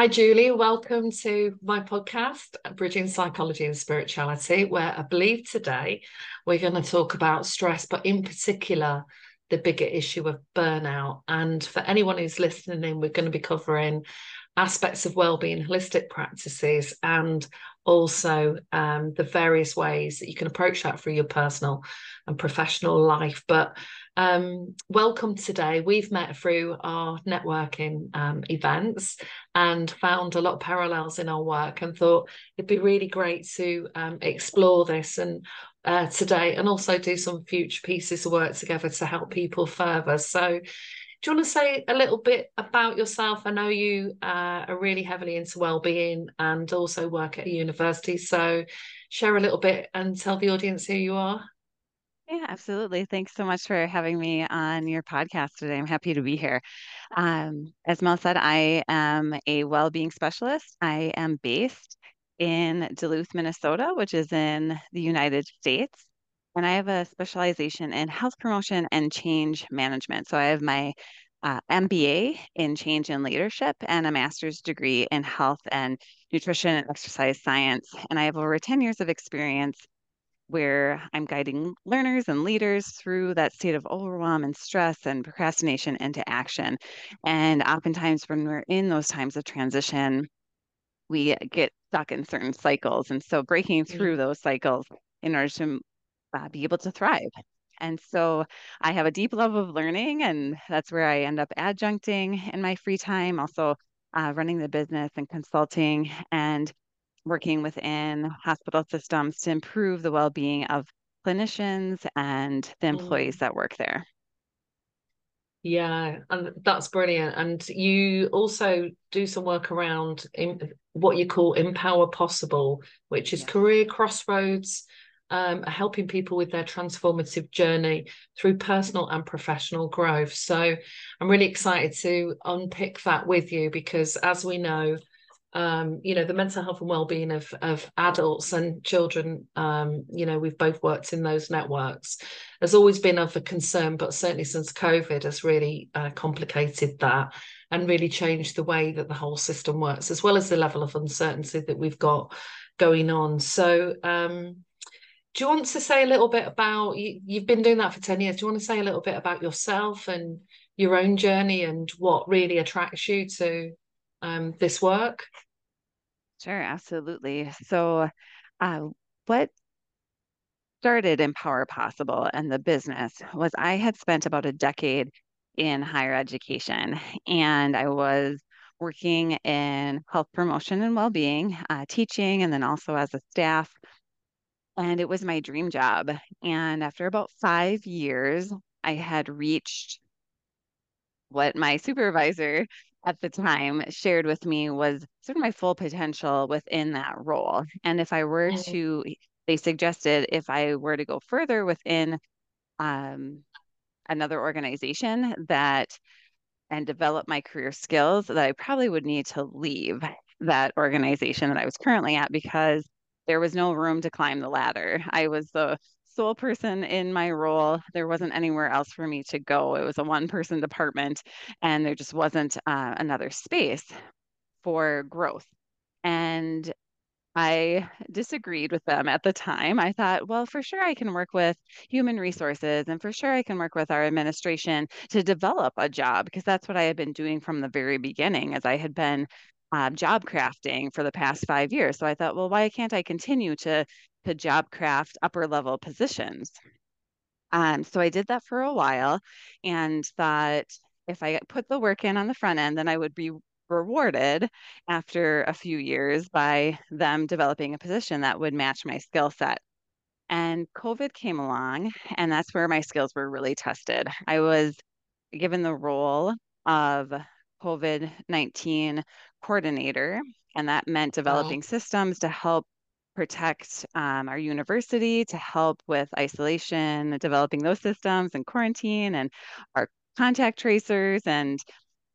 Hi, Julie. Welcome to my podcast, Bridging Psychology and Spirituality, where I believe today we're going to talk about stress, but in particular, the bigger issue of burnout. And for anyone who's listening, we're going to be covering aspects of well-being holistic practices and also um, the various ways that you can approach that through your personal and professional life but um, welcome today we've met through our networking um, events and found a lot of parallels in our work and thought it'd be really great to um, explore this and uh, today and also do some future pieces of work together to help people further so do you want to say a little bit about yourself? I know you uh, are really heavily into well-being and also work at a university. So share a little bit and tell the audience who you are. Yeah, absolutely. Thanks so much for having me on your podcast today. I'm happy to be here. Um, as Mel said, I am a well-being specialist. I am based in Duluth, Minnesota, which is in the United States and I have a specialization in health promotion and change management. So I have my uh, MBA in change and leadership and a master's degree in health and nutrition and exercise science. And I have over 10 years of experience where I'm guiding learners and leaders through that state of overwhelm and stress and procrastination into action. And oftentimes, when we're in those times of transition, we get stuck in certain cycles. And so, breaking through mm-hmm. those cycles in order to uh, be able to thrive. And so I have a deep love of learning, and that's where I end up adjuncting in my free time, also uh, running the business and consulting and working within hospital systems to improve the well being of clinicians and the employees mm. that work there. Yeah, and that's brilliant. And you also do some work around in, what you call Empower Possible, which is yes. career crossroads um, helping people with their transformative journey through personal and professional growth. So I'm really excited to unpick that with you because, as we know, um, you know, the mental health and well-being of of adults and children, um, you know, we've both worked in those networks, has always been of a concern, but certainly since COVID has really uh, complicated that and really changed the way that the whole system works, as well as the level of uncertainty that we've got going on. So um, do you want to say a little bit about you, you've been doing that for 10 years do you want to say a little bit about yourself and your own journey and what really attracts you to um, this work? Sure absolutely. So uh, what started empower possible and the business was i had spent about a decade in higher education and i was working in health promotion and well-being uh, teaching and then also as a staff. And it was my dream job. And after about five years, I had reached what my supervisor at the time shared with me was sort of my full potential within that role. And if I were mm-hmm. to, they suggested if I were to go further within um, another organization that and develop my career skills, that I probably would need to leave that organization that I was currently at because there was no room to climb the ladder. I was the sole person in my role. There wasn't anywhere else for me to go. It was a one person department, and there just wasn't uh, another space for growth. And I disagreed with them at the time. I thought, well, for sure I can work with human resources and for sure I can work with our administration to develop a job because that's what I had been doing from the very beginning as I had been uh, job crafting for the past five years. So I thought, well, why can't I continue to to job craft upper level positions? Um, so I did that for a while and thought if I put the work in on the front end, then I would be rewarded after a few years by them developing a position that would match my skill set. And COVID came along, and that's where my skills were really tested. I was given the role of COVID 19 coordinator, and that meant developing wow. systems to help protect um, our university, to help with isolation, developing those systems and quarantine and our contact tracers. And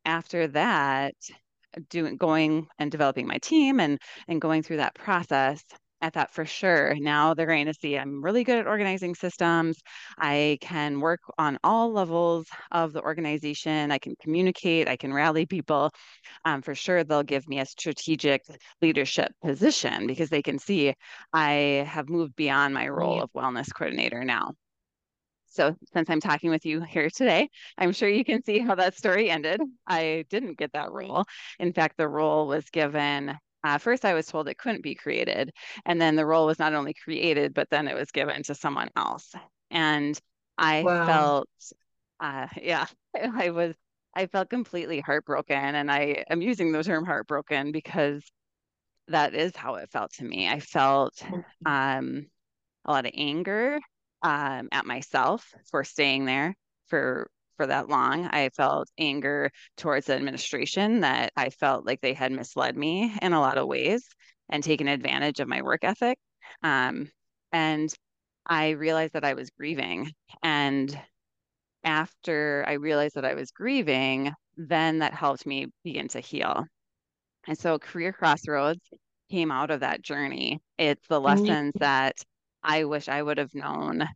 after that, doing going and developing my team and and going through that process at that for sure. Now they're going to see I'm really good at organizing systems. I can work on all levels of the organization. I can communicate. I can rally people. Um, for sure, they'll give me a strategic leadership position because they can see I have moved beyond my role of wellness coordinator now. So, since I'm talking with you here today, I'm sure you can see how that story ended. I didn't get that role. In fact, the role was given uh, first, I was told it couldn't be created. And then the role was not only created, but then it was given to someone else. And I wow. felt, uh, yeah, I was, I felt completely heartbroken. And I am using the term heartbroken because that is how it felt to me. I felt mm-hmm. um, a lot of anger um, at myself for staying there for for that long. I felt anger towards the administration that I felt like they had misled me in a lot of ways and taken advantage of my work ethic. Um, and I realized that I was grieving. And after I realized that I was grieving, then that helped me begin to heal. And so Career Crossroads came out of that journey. It's the lessons that I wish I would have known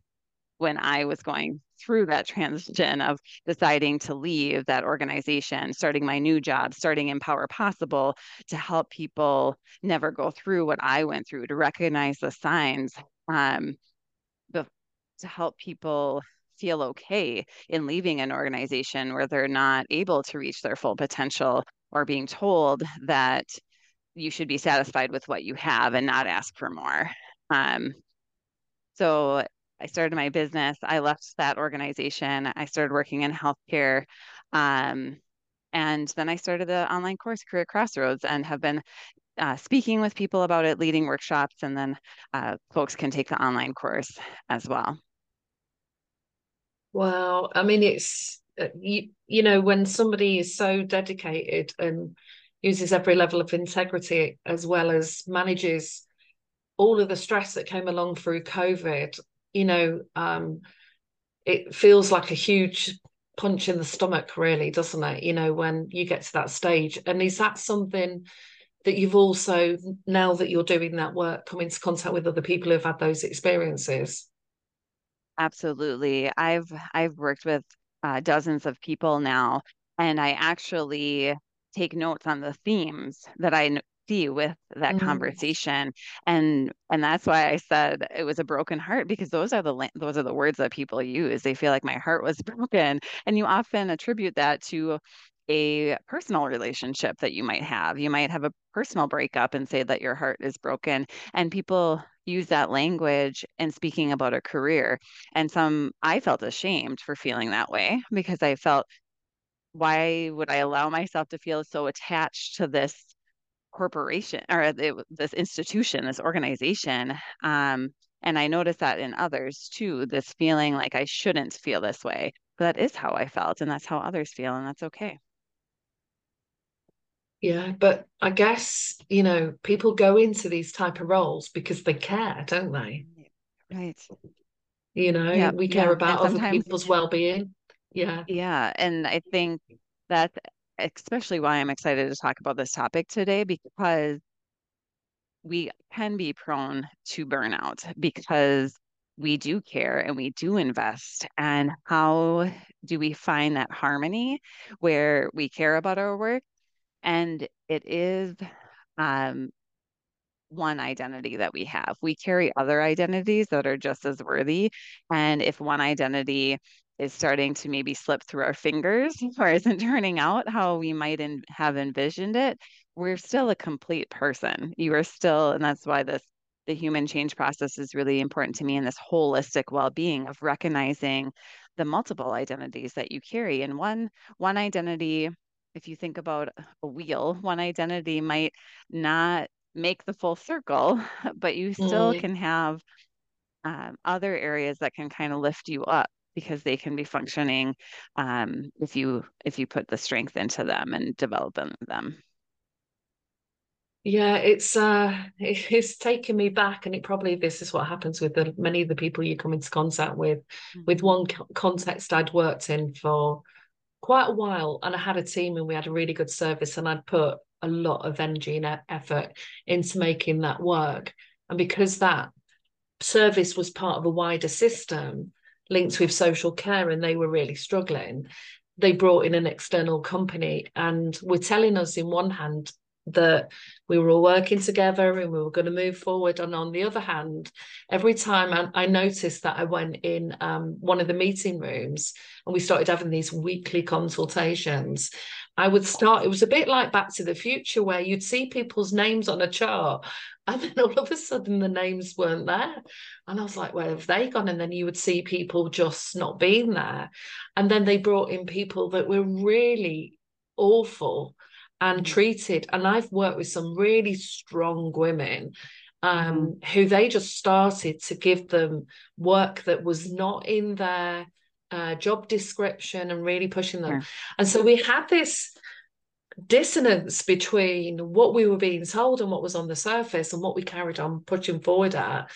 when I was going through that transition of deciding to leave that organization, starting my new job, starting Empower Possible to help people never go through what I went through, to recognize the signs, um, the, to help people feel okay in leaving an organization where they're not able to reach their full potential or being told that you should be satisfied with what you have and not ask for more. Um, so I started my business. I left that organization. I started working in healthcare. Um, and then I started the online course, Career Crossroads, and have been uh, speaking with people about it, leading workshops, and then uh, folks can take the online course as well. Wow. I mean, it's, uh, you, you know, when somebody is so dedicated and uses every level of integrity as well as manages all of the stress that came along through COVID you know, um, it feels like a huge punch in the stomach, really, doesn't it? You know, when you get to that stage. And is that something that you've also, now that you're doing that work, come into contact with other people who've had those experiences? Absolutely. I've I've worked with uh, dozens of people now, and I actually take notes on the themes that I see with that mm-hmm. conversation. And and that's why i said it was a broken heart because those are the those are the words that people use. They feel like my heart was broken. And you often attribute that to a personal relationship that you might have. You might have a personal breakup and say that your heart is broken and people use that language in speaking about a career. And some i felt ashamed for feeling that way because i felt why would I allow myself to feel so attached to this corporation or this institution, this organization. Um, and I noticed that in others too, this feeling like I shouldn't feel this way. But that is how I felt, and that's how others feel, and that's okay. Yeah, but I guess, you know, people go into these type of roles because they care, don't they? Right. You know, yeah, we care yeah. about other people's well being. Yeah. Yeah. And I think that especially why I'm excited to talk about this topic today because we can be prone to burnout because we do care and we do invest. And how do we find that harmony where we care about our work? And it is um, one identity that we have. We carry other identities that are just as worthy. And if one identity is starting to maybe slip through our fingers or isn't turning out how we might in, have envisioned it, we're still a complete person. You are still, and that's why this the human change process is really important to me in this holistic well-being of recognizing the multiple identities that you carry. And one one identity, if you think about a wheel, one identity might not make the full circle, but you still mm. can have um, other areas that can kind of lift you up because they can be functioning um, if you if you put the strength into them and develop them. Yeah, it's uh, it's taken me back, and it probably this is what happens with the, many of the people you come into contact with. Mm-hmm. With one context I'd worked in for quite a while, and I had a team, and we had a really good service, and I'd put a lot of energy and effort into making that work. And because that service was part of a wider system linked with social care and they were really struggling, they brought in an external company and were telling us in one hand that we were all working together and we were going to move forward. And on the other hand, every time I, I noticed that I went in um, one of the meeting rooms and we started having these weekly consultations, I would start, it was a bit like Back to the Future where you'd see people's names on a chart and then all of a sudden the names weren't there. And I was like, where have they gone? And then you would see people just not being there. And then they brought in people that were really awful and mm. treated. And I've worked with some really strong women um, mm. who they just started to give them work that was not in their uh, job description and really pushing them. Yeah. And so we had this dissonance between what we were being told and what was on the surface and what we carried on pushing forward at.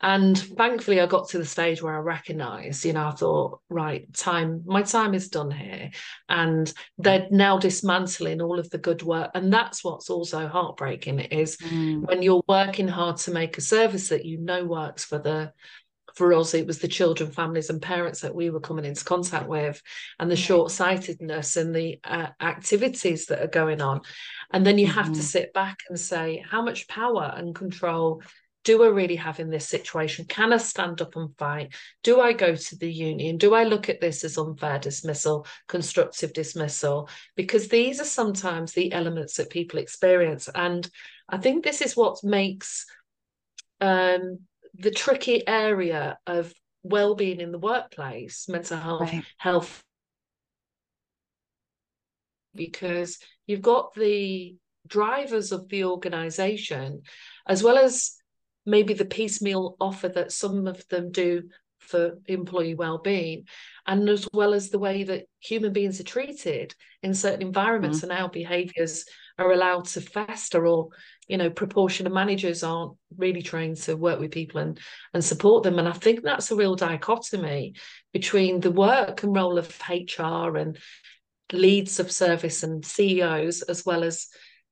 And thankfully, I got to the stage where I recognized, you know, I thought, right, time, my time is done here. And they're now dismantling all of the good work. And that's what's also heartbreaking is mm. when you're working hard to make a service that you know works for the for us, it was the children, families, and parents that we were coming into contact with, and the short sightedness and the uh, activities that are going on. And then you mm-hmm. have to mm-hmm. sit back and say, how much power and control do I really have in this situation? Can I stand up and fight? Do I go to the union? Do I look at this as unfair dismissal, constructive dismissal? Because these are sometimes the elements that people experience. And I think this is what makes um, the tricky area of well-being in the workplace, mental health, right. health, because you've got the drivers of the organization as well as maybe the piecemeal offer that some of them do for employee well-being and as well as the way that human beings are treated in certain environments mm-hmm. and our behaviors are allowed to fester or you know proportion of managers aren't really trained to work with people and and support them and i think that's a real dichotomy between the work and role of hr and leads of service and ceos as well as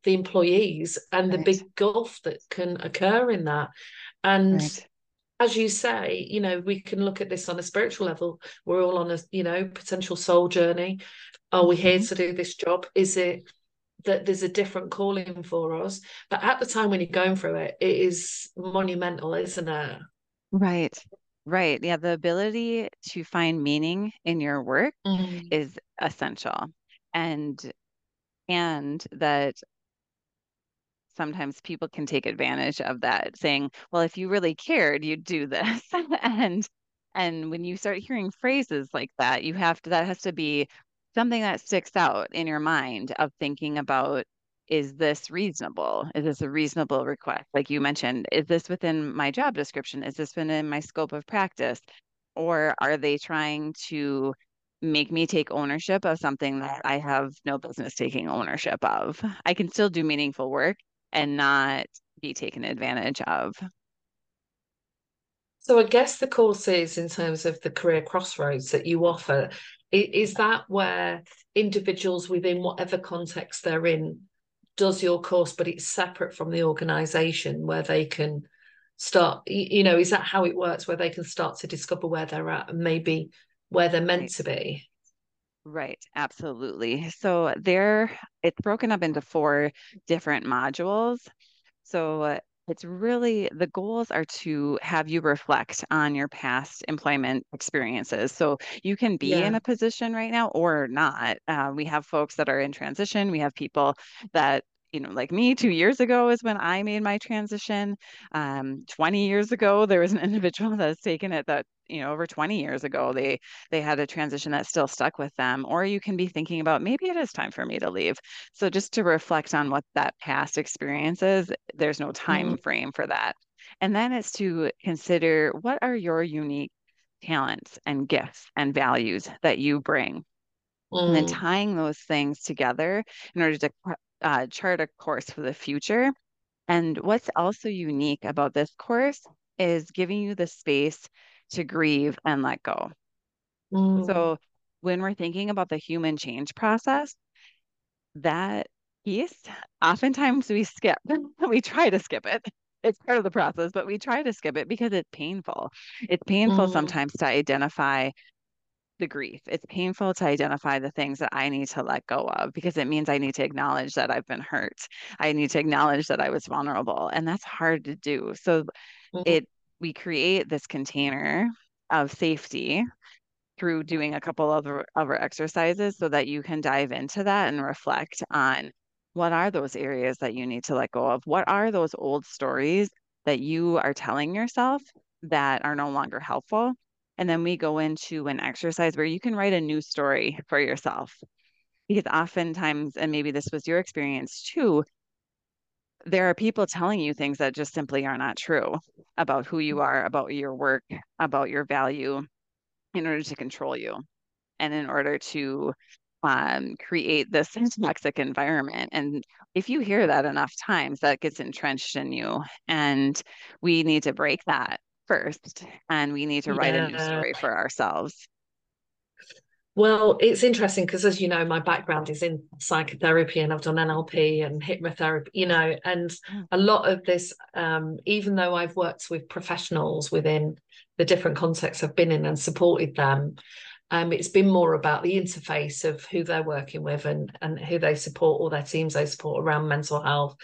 the employees and right. the big gulf that can occur in that. And right. as you say, you know, we can look at this on a spiritual level. We're all on a, you know, potential soul journey. Are we here mm-hmm. to do this job? Is it that there's a different calling for us? But at the time when you're going through it, it is monumental, isn't it? Right. Right. Yeah. The ability to find meaning in your work mm. is essential. And and that sometimes people can take advantage of that saying well if you really cared you'd do this and and when you start hearing phrases like that you have to that has to be something that sticks out in your mind of thinking about is this reasonable is this a reasonable request like you mentioned is this within my job description is this within my scope of practice or are they trying to make me take ownership of something that I have no business taking ownership of. I can still do meaningful work and not be taken advantage of. So I guess the courses in terms of the career crossroads that you offer, is that where individuals within whatever context they're in does your course, but it's separate from the organization where they can start, you know, is that how it works where they can start to discover where they're at and maybe where they're meant to be? Right, absolutely. So there, it's broken up into four different modules. So uh, it's really the goals are to have you reflect on your past employment experiences. So you can be yeah. in a position right now or not. Uh, we have folks that are in transition. We have people that you know, like me, two years ago is when I made my transition. Um, 20 years ago, there was an individual that has taken it that, you know, over 20 years ago, they they had a transition that still stuck with them. Or you can be thinking about maybe it is time for me to leave. So just to reflect on what that past experience is, there's no time mm-hmm. frame for that. And then it's to consider what are your unique talents and gifts and values that you bring Mm. and then mm. tying those things together in order to uh, chart a course for the future. And what's also unique about this course is giving you the space to grieve and let go. Mm. So when we're thinking about the human change process, that piece, oftentimes we skip, we try to skip it. it's part of the process, but we try to skip it because it's painful. It's painful mm. sometimes to identify the grief. It's painful to identify the things that I need to let go of because it means I need to acknowledge that I've been hurt. I need to acknowledge that I was vulnerable, and that's hard to do. So mm-hmm. it we create this container of safety through doing a couple of other exercises so that you can dive into that and reflect on what are those areas that you need to let go of? What are those old stories that you are telling yourself that are no longer helpful? And then we go into an exercise where you can write a new story for yourself. Because oftentimes, and maybe this was your experience too, there are people telling you things that just simply are not true about who you are, about your work, about your value in order to control you and in order to um, create this toxic environment. And if you hear that enough times, that gets entrenched in you. And we need to break that first and we need to write yeah. a new story for ourselves well it's interesting because as you know my background is in psychotherapy and i've done nlp and hypnotherapy you know and mm. a lot of this um, even though i've worked with professionals within the different contexts i've been in and supported them um, it's been more about the interface of who they're working with and and who they support or their teams they support around mental health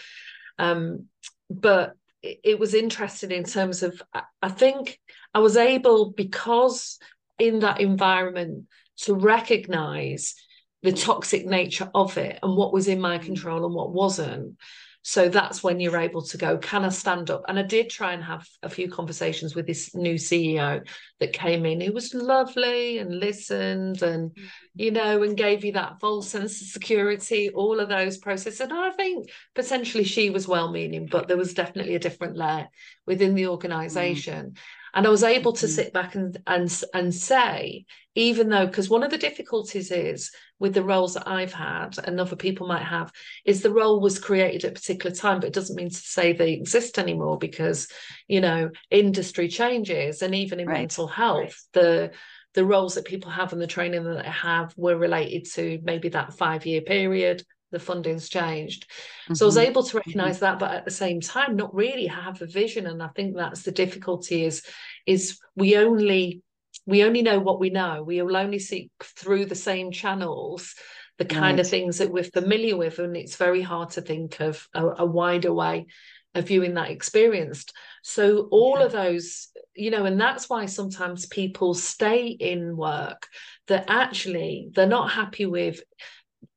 um, but it was interesting in terms of I think I was able because in that environment to recognize the toxic nature of it and what was in my mm. control and what wasn't so that's when you're able to go, can I stand up? And I did try and have a few conversations with this new CEO that came in, who was lovely and listened and, mm-hmm. you know, and gave you that false sense of security, all of those processes. And I think potentially she was well meaning, but there was definitely a different layer within the organization. Mm. And I was able to mm-hmm. sit back and and and say, even though, because one of the difficulties is with the roles that I've had and other people might have is the role was created at a particular time, but it doesn't mean to say they exist anymore because, you know, industry changes and even in right. mental health, right. the the roles that people have and the training that they have were related to maybe that five year period the funding's changed mm-hmm. so i was mm-hmm. able to mm-hmm. recognize that but at the same time not really have a vision and i think that's the difficulty is is we only we only know what we know. We will only seek through the same channels the kind right. of things that we're familiar with, and it's very hard to think of a, a wider way of viewing that experienced. So all yeah. of those, you know, and that's why sometimes people stay in work that actually they're not happy with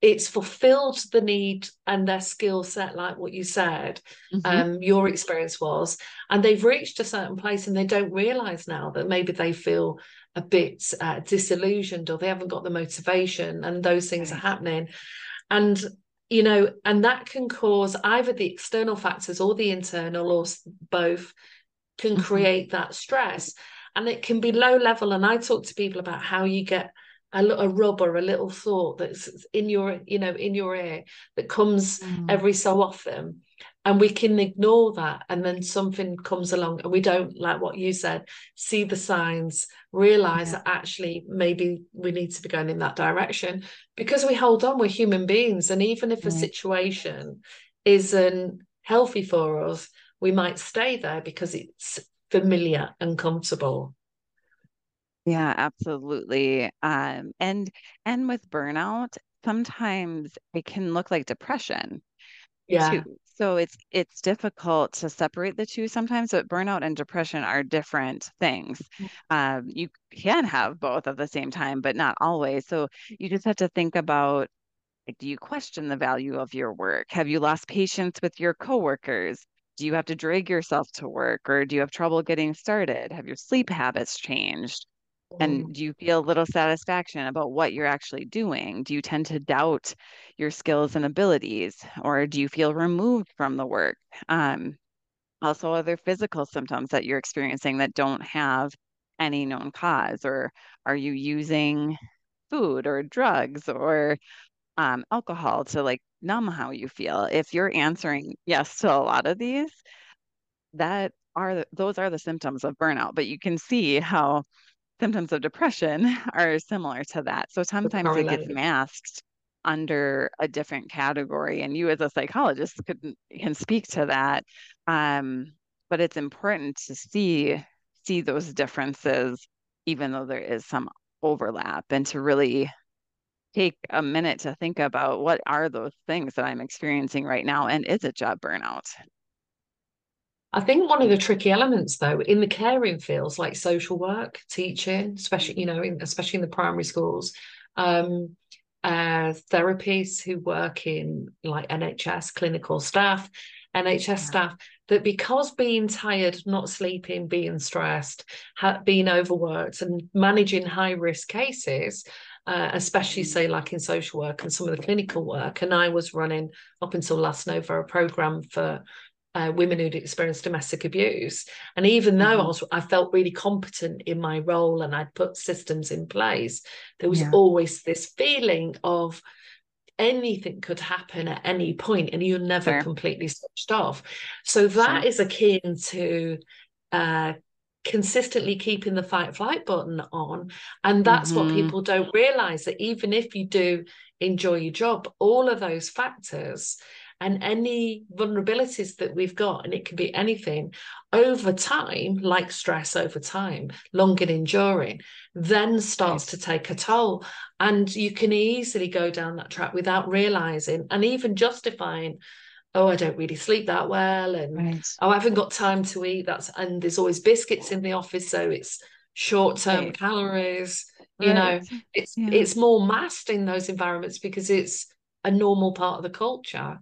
it's fulfilled the need and their skill set like what you said mm-hmm. um, your experience was and they've reached a certain place and they don't realize now that maybe they feel a bit uh, disillusioned or they haven't got the motivation and those things right. are happening and you know and that can cause either the external factors or the internal or both can mm-hmm. create that stress and it can be low level and i talk to people about how you get a, a rub or a little thought that's in your you know in your ear that comes mm. every so often and we can ignore that and then something comes along and we don't like what you said see the signs realize yeah. that actually maybe we need to be going in that direction because we hold on we're human beings and even if a situation isn't healthy for us we might stay there because it's familiar and comfortable yeah, absolutely. Um, and and with burnout, sometimes it can look like depression Yeah. too. So it's it's difficult to separate the two sometimes, but burnout and depression are different things. Mm. Um, you can have both at the same time, but not always. So you just have to think about like, do you question the value of your work? Have you lost patience with your coworkers? Do you have to drag yourself to work, or do you have trouble getting started? Have your sleep habits changed? And mm. do you feel a little satisfaction about what you're actually doing? Do you tend to doubt your skills and abilities, or do you feel removed from the work? Um, also, other physical symptoms that you're experiencing that don't have any known cause, or are you using food or drugs or um, alcohol to like numb how you feel? If you're answering yes to a lot of these, that are those are the symptoms of burnout. But you can see how symptoms of depression are similar to that. So sometimes it gets masked under a different category, and you as a psychologist could can speak to that. Um, but it's important to see see those differences, even though there is some overlap, and to really take a minute to think about what are those things that I'm experiencing right now, and is it job burnout? I think one of the tricky elements, though, in the caring fields like social work, teaching, especially you know, in, especially in the primary schools, um, uh, therapists who work in like NHS clinical staff, NHS yeah. staff, that because being tired, not sleeping, being stressed, ha- being overworked, and managing high risk cases, uh, especially mm. say like in social work and some of the clinical work. And I was running up until last November a program for uh, women who'd experienced domestic abuse. And even though mm-hmm. I was, I felt really competent in my role and I'd put systems in place, there was yeah. always this feeling of anything could happen at any point and you're never sure. completely switched off. So that sure. is akin to uh, consistently keeping the fight flight button on. And that's mm-hmm. what people don't realize that even if you do enjoy your job, all of those factors and any vulnerabilities that we've got, and it can be anything over time, like stress over time, long and enduring, then starts to take a toll. And you can easily go down that track without realizing and even justifying oh, I don't really sleep that well, and right. oh, I haven't got time to eat. That's and there's always biscuits in the office, so it's short-term right. calories. Right. You know, it's yeah. it's more masked in those environments because it's a normal part of the culture.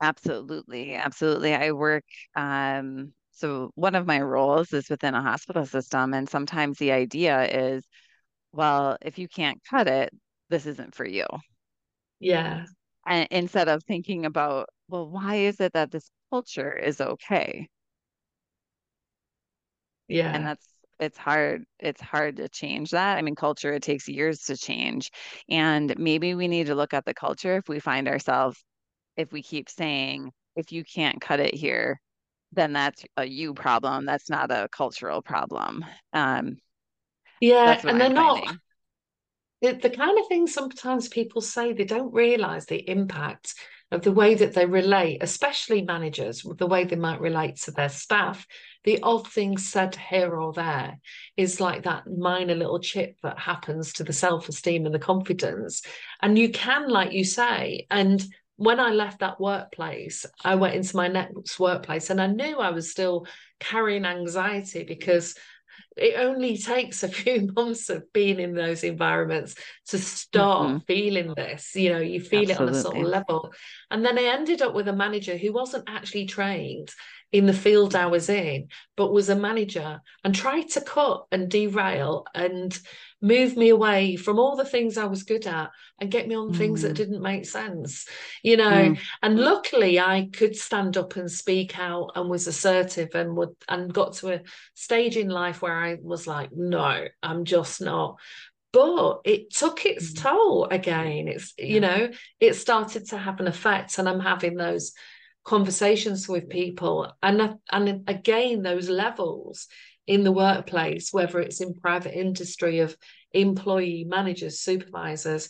Absolutely. Absolutely. I work, um, so one of my roles is within a hospital system. And sometimes the idea is, well, if you can't cut it, this isn't for you. Yeah. And instead of thinking about, well, why is it that this culture is okay? Yeah. And that's it's hard it's hard to change that i mean culture it takes years to change and maybe we need to look at the culture if we find ourselves if we keep saying if you can't cut it here then that's a you problem that's not a cultural problem. Um yeah and they're not the, the kind of things sometimes people say they don't realize the impact of the way that they relate especially managers the way they might relate to their staff. The odd things said here or there is like that minor little chip that happens to the self-esteem and the confidence. And you can like you say and when I left that workplace, I went into my next workplace and I knew I was still carrying anxiety because it only takes a few months of being in those environments to start mm-hmm. feeling this. You know, you feel Absolutely. it on a sort of level. And then I ended up with a manager who wasn't actually trained in the field I was in, but was a manager and tried to cut and derail and move me away from all the things I was good at and get me on mm. things that mm. didn't make sense, you know. Mm. And luckily, I could stand up and speak out and was assertive and would and got to a stage in life where I was like, no, I'm just not. But it took its mm. toll again. It's yeah. you know, it started to have an effect, and I'm having those conversations with people and and again those levels in the workplace, whether it's in private industry of employee managers, supervisors.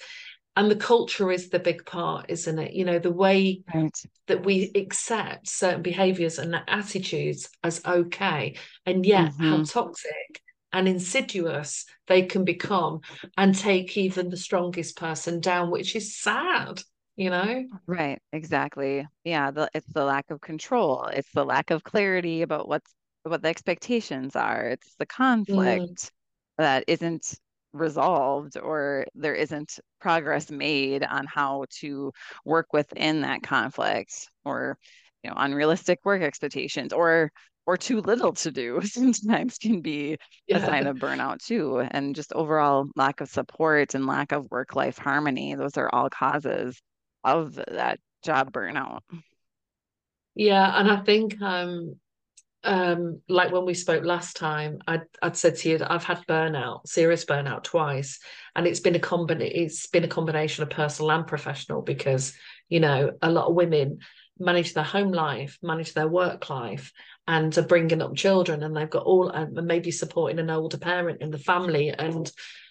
And the culture is the big part, isn't it? You know, the way right. that we accept certain behaviors and attitudes as okay, and yet mm-hmm. how toxic and insidious they can become and take even the strongest person down, which is sad you know right exactly yeah the, it's the lack of control it's the lack of clarity about what's what the expectations are. It's the conflict mm. that isn't resolved or there isn't progress made on how to work within that conflict or you know unrealistic work expectations or or too little to do sometimes can be yeah. a sign of burnout too and just overall lack of support and lack of work life harmony those are all causes of that job burnout. Yeah and i think um um, like when we spoke last time, I'd, I'd said to you that I've had burnout, serious burnout twice, and it's been a combin- it's been a combination of personal and professional because you know a lot of women manage their home life, manage their work life, and are bringing up children, and they've got all and maybe supporting an older parent in the family, and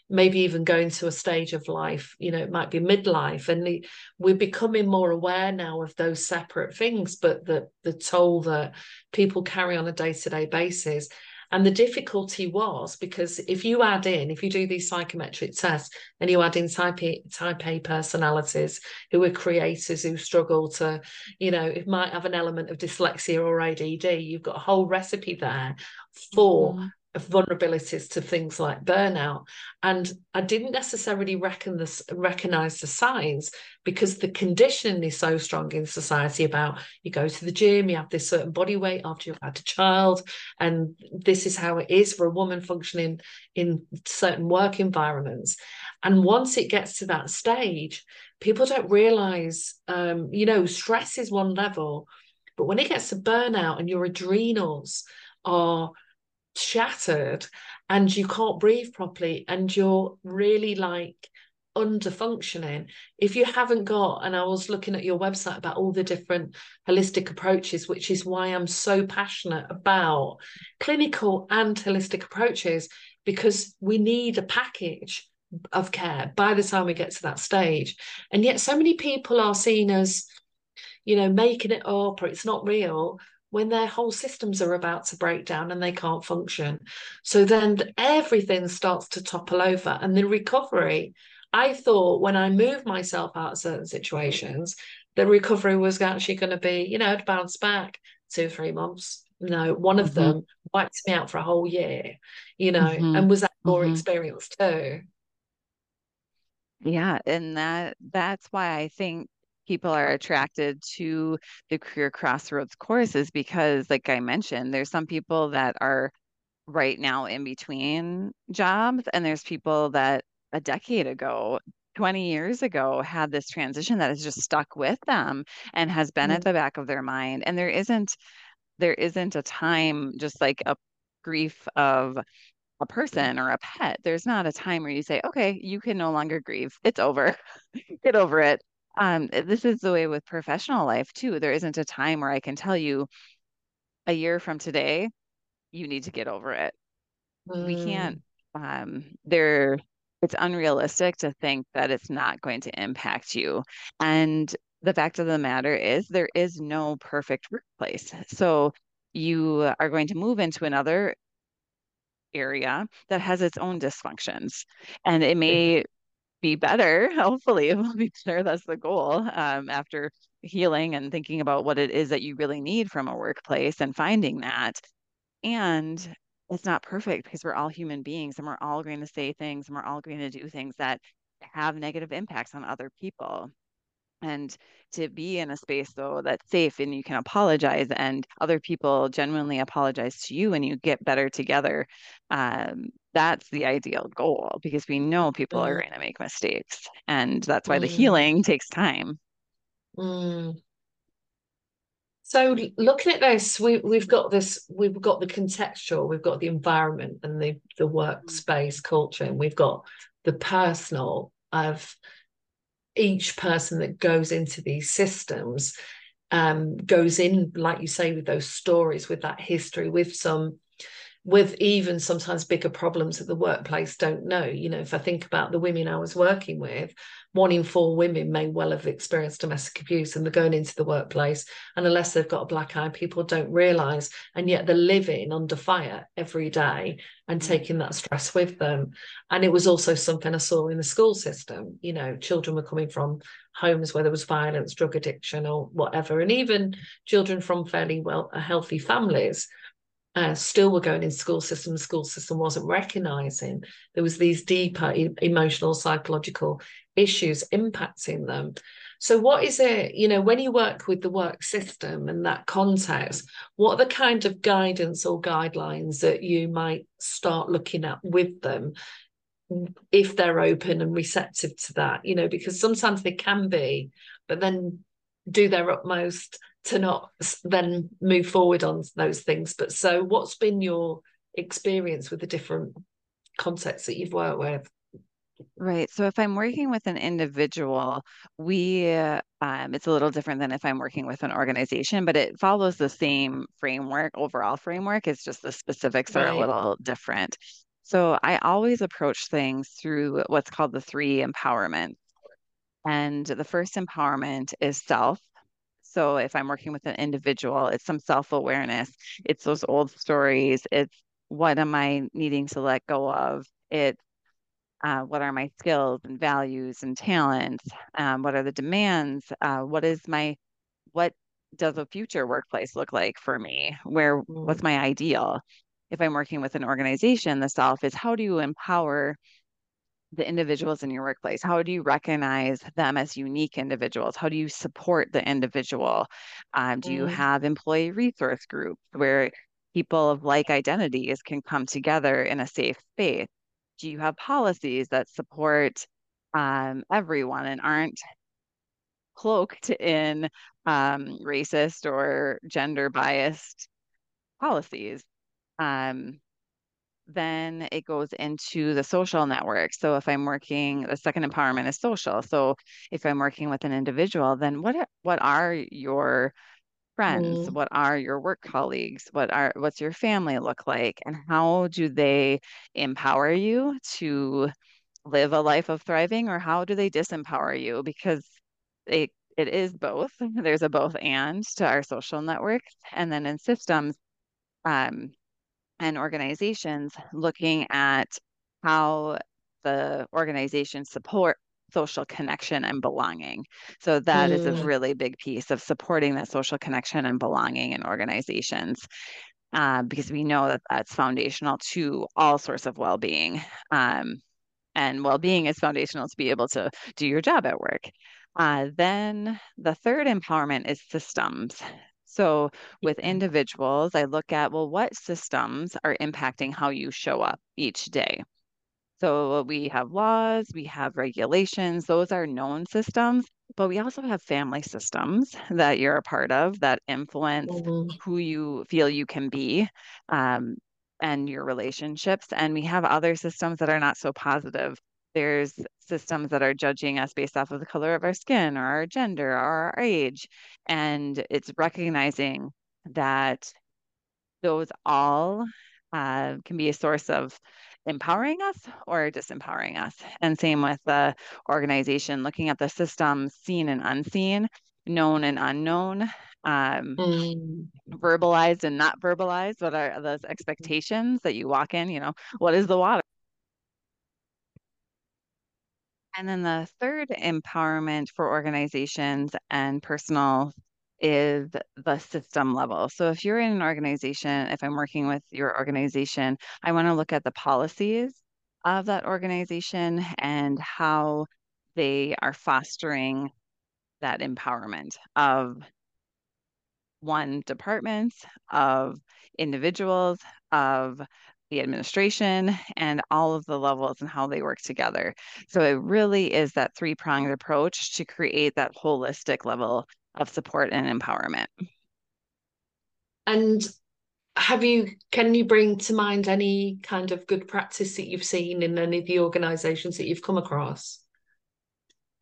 maybe even going to a stage of life, you know, it might be midlife. And the, we're becoming more aware now of those separate things, but the, the toll that people carry on a day to day basis. And the difficulty was because if you add in, if you do these psychometric tests and you add in type A, type A personalities who are creators who struggle to, you know, it might have an element of dyslexia or ADD, you've got a whole recipe there for mm-hmm vulnerabilities to things like burnout. And i didn't necessarily reckon recognize the signs because the conditioning is so strong in society about you go to the gym you have this certain body weight after you've had a child and this is how it is for a woman functioning in certain work environments. And once it gets to that stage people don't realize um, you know stress is one level but when it gets to burnout and your adrenals are shattered and you can't breathe properly and you're really like under functioning. If you haven't got and i was looking at your website about all the different holistic approaches which is why i'm so passionate about clinical and holistic approaches because we need a package of care by the time we get to that stage. And yet so many people are seen as you know making it up or it's not real when their whole systems are about to break down and they can't function. So then everything starts to topple over. And the recovery, I thought when I moved myself out of certain situations, the recovery was actually going to be, you know, to bounce back two, three months. No, one of mm-hmm. them wiped me out for a whole year, you know, mm-hmm. and was that more mm-hmm. experienced too. Yeah, and that that's why I think people are attracted to the career crossroads courses because like i mentioned there's some people that are right now in between jobs and there's people that a decade ago 20 years ago had this transition that has just stuck with them and has been mm-hmm. at the back of their mind. And there isn't there isn't a time just like a grief of a person or a pet. There's not a time where you say okay you can no longer grieve. It's over. Get over it um, eh, this is the way with professional life too. There isn't a time where I can tell you a year from today, you need to get over it. Mm. We can't, um, there, it's unrealistic to think that it's not going to impact you. And the fact of the matter is, there is no perfect workplace. So you are going to move into another area that has its own dysfunctions. And it may be better. Hopefully, it will be better. That's the goal. Um, after healing and thinking about what it is that you really need from a workplace and finding that. And it's not perfect because we're all human beings and we're all going to say things and we're all going to do things that have negative impacts on other people and to be in a space though that's safe and you can apologize and other people genuinely apologize to you and you get better together um, that's the ideal goal because we know people mm. are going to make mistakes and that's why mm. the healing takes time mm. so looking at this we, we've got this we've got the contextual we've got the environment and the the workspace culture and we've got the personal of each person that goes into these systems um, goes in, like you say, with those stories, with that history, with some with even sometimes bigger problems that the workplace don't know. You know, if I think about the women I was working with, one in four women may well have experienced domestic abuse and they're going into the workplace. And unless they've got a black eye, people don't realize. And yet they're living under fire every day and mm. taking that stress with them. And it was also something I saw in the school system. You know, children were coming from homes where there was violence, drug addiction, or whatever. And even children from fairly well healthy families uh, still were going in school system the school system wasn't recognizing there was these deeper e- emotional psychological issues impacting them. So what is it you know when you work with the work system and that context what are the kind of guidance or guidelines that you might start looking at with them if they're open and receptive to that? You know because sometimes they can be but then do their utmost to not then move forward on those things. But so, what's been your experience with the different concepts that you've worked with? Right. So if I'm working with an individual, we um, it's a little different than if I'm working with an organization, but it follows the same framework, overall framework. It's just the specifics right. are a little different. So I always approach things through what's called the three empowerment. And the first empowerment is self. So if I'm working with an individual, it's some self awareness, it's those old stories, it's what am I needing to let go of? It's uh, what are my skills and values and talents? Um, what are the demands? Uh, what is my, what does a future workplace look like for me? Where, mm. what's my ideal? If I'm working with an organization, the self is how do you empower the individuals in your workplace? How do you recognize them as unique individuals? How do you support the individual? Um, do you have employee resource groups where people of like identities can come together in a safe space? Do you have policies that support um, everyone and aren't cloaked in um, racist or gender biased policies? Um, then it goes into the social network. So if I'm working, the second empowerment is social. So if I'm working with an individual, then what are, what are your friends? Mm. What are your work colleagues? What are what's your family look like? And how do they empower you to live a life of thriving or how do they disempower you? Because it it is both. There's a both and to our social networks. And then in systems, um, and organizations looking at how the organization support social connection and belonging. So that mm. is a mm. really big piece of supporting that social connection and belonging in organizations. Uh, because we know that that's foundational to all sorts of well-being. Um, and well-being is foundational to be able to do your job at work. Uh, then the third empowerment is systems. So with individuals, I look at, well, what systems are impacting how you show up each day? So we have laws, we have regulations, those are known systems, but we also have family systems that you're a part of that influence mm-hmm. who you feel you can be um, and your relationships. And we have other systems that are not so positive. There's systems that are judging us based off of the color of our skin or our gender or our age. And it's recognizing that those all uh, can be a source of empowering us or disempowering us. And same with the organization, looking at the systems seen and unseen, known and unknown, um, mm. verbalized and not verbalized. What are those expectations that you walk in? You know, what is the water? And then the third empowerment for organizations and personal is the system level. So if you're in an organization, if I'm working with your organization, I want to look at the policies of that organization and how they are fostering that empowerment of one departments, of individuals, of the administration and all of the levels and how they work together. So it really is that three pronged approach to create that holistic level of support and empowerment. And have you can you bring to mind any kind of good practice that you've seen in any of the organizations that you've come across?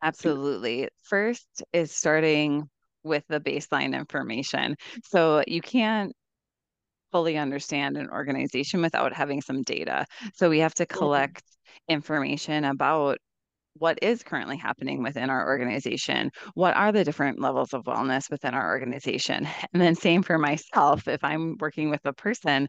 Absolutely. First is starting with the baseline information. So you can't fully understand an organization without having some data. So we have to collect information about what is currently happening within our organization what are the different levels of wellness within our organization and then same for myself if i'm working with a person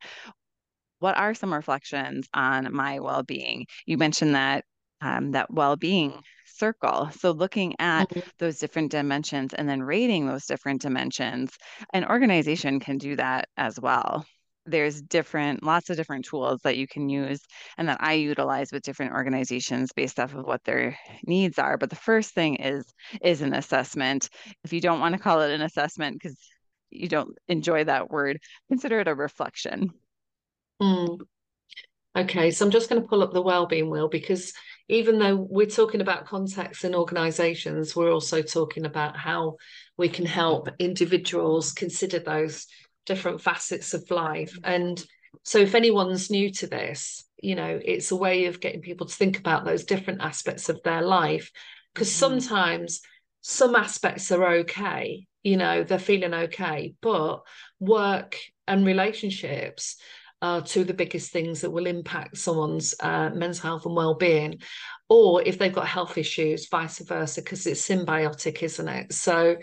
what are some reflections on my well-being you mentioned that um, that well-being circle. So looking at mm-hmm. those different dimensions and then rating those different dimensions, an organization can do that as well. There's different, lots of different tools that you can use and that I utilize with different organizations based off of what their needs are. But the first thing is is an assessment. If you don't want to call it an assessment because you don't enjoy that word, consider it a reflection. Mm. Okay, so I'm just going to pull up the well-being wheel because even though we're talking about contexts and organizations, we're also talking about how we can help individuals consider those different facets of life. And so if anyone's new to this, you know, it's a way of getting people to think about those different aspects of their life. Because mm-hmm. sometimes some aspects are okay, you know, they're feeling okay, but work and relationships are two of the biggest things that will impact someone's uh, mental health and well-being or if they've got health issues vice versa because it's symbiotic isn't it so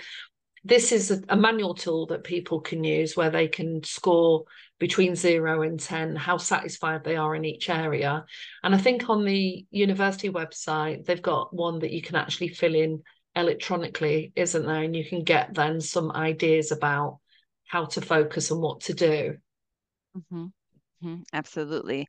this is a, a, manual tool that people can use where they can score between zero and 10 how satisfied they are in each area. And i think on the university website they've got one that you can actually fill in electronically isn't there? And you can get then some ideas about how to focus and what to do. Mm-hmm. Mm-hmm. absolutely.